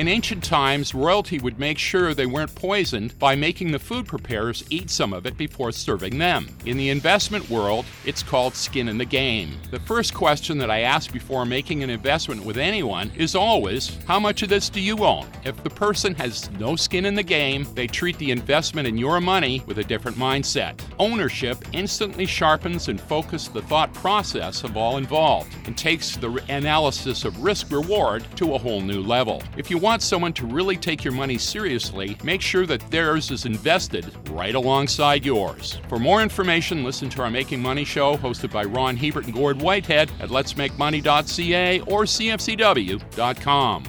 In ancient times, royalty would make sure they weren't poisoned by making the food preparers eat some of it before serving them. In the investment world, it's called skin in the game. The first question that I ask before making an investment with anyone is always, How much of this do you own? If the person has no skin in the game, they treat the investment in your money with a different mindset. Ownership instantly sharpens and focuses the thought process of all involved and takes the analysis of risk reward to a whole new level. If you want someone to really take your money seriously, make sure that theirs is invested right alongside yours. For more information, listen to our Making Money show hosted by Ron Hebert and Gord Whitehead at letsmakemoney.ca or cfcw.com.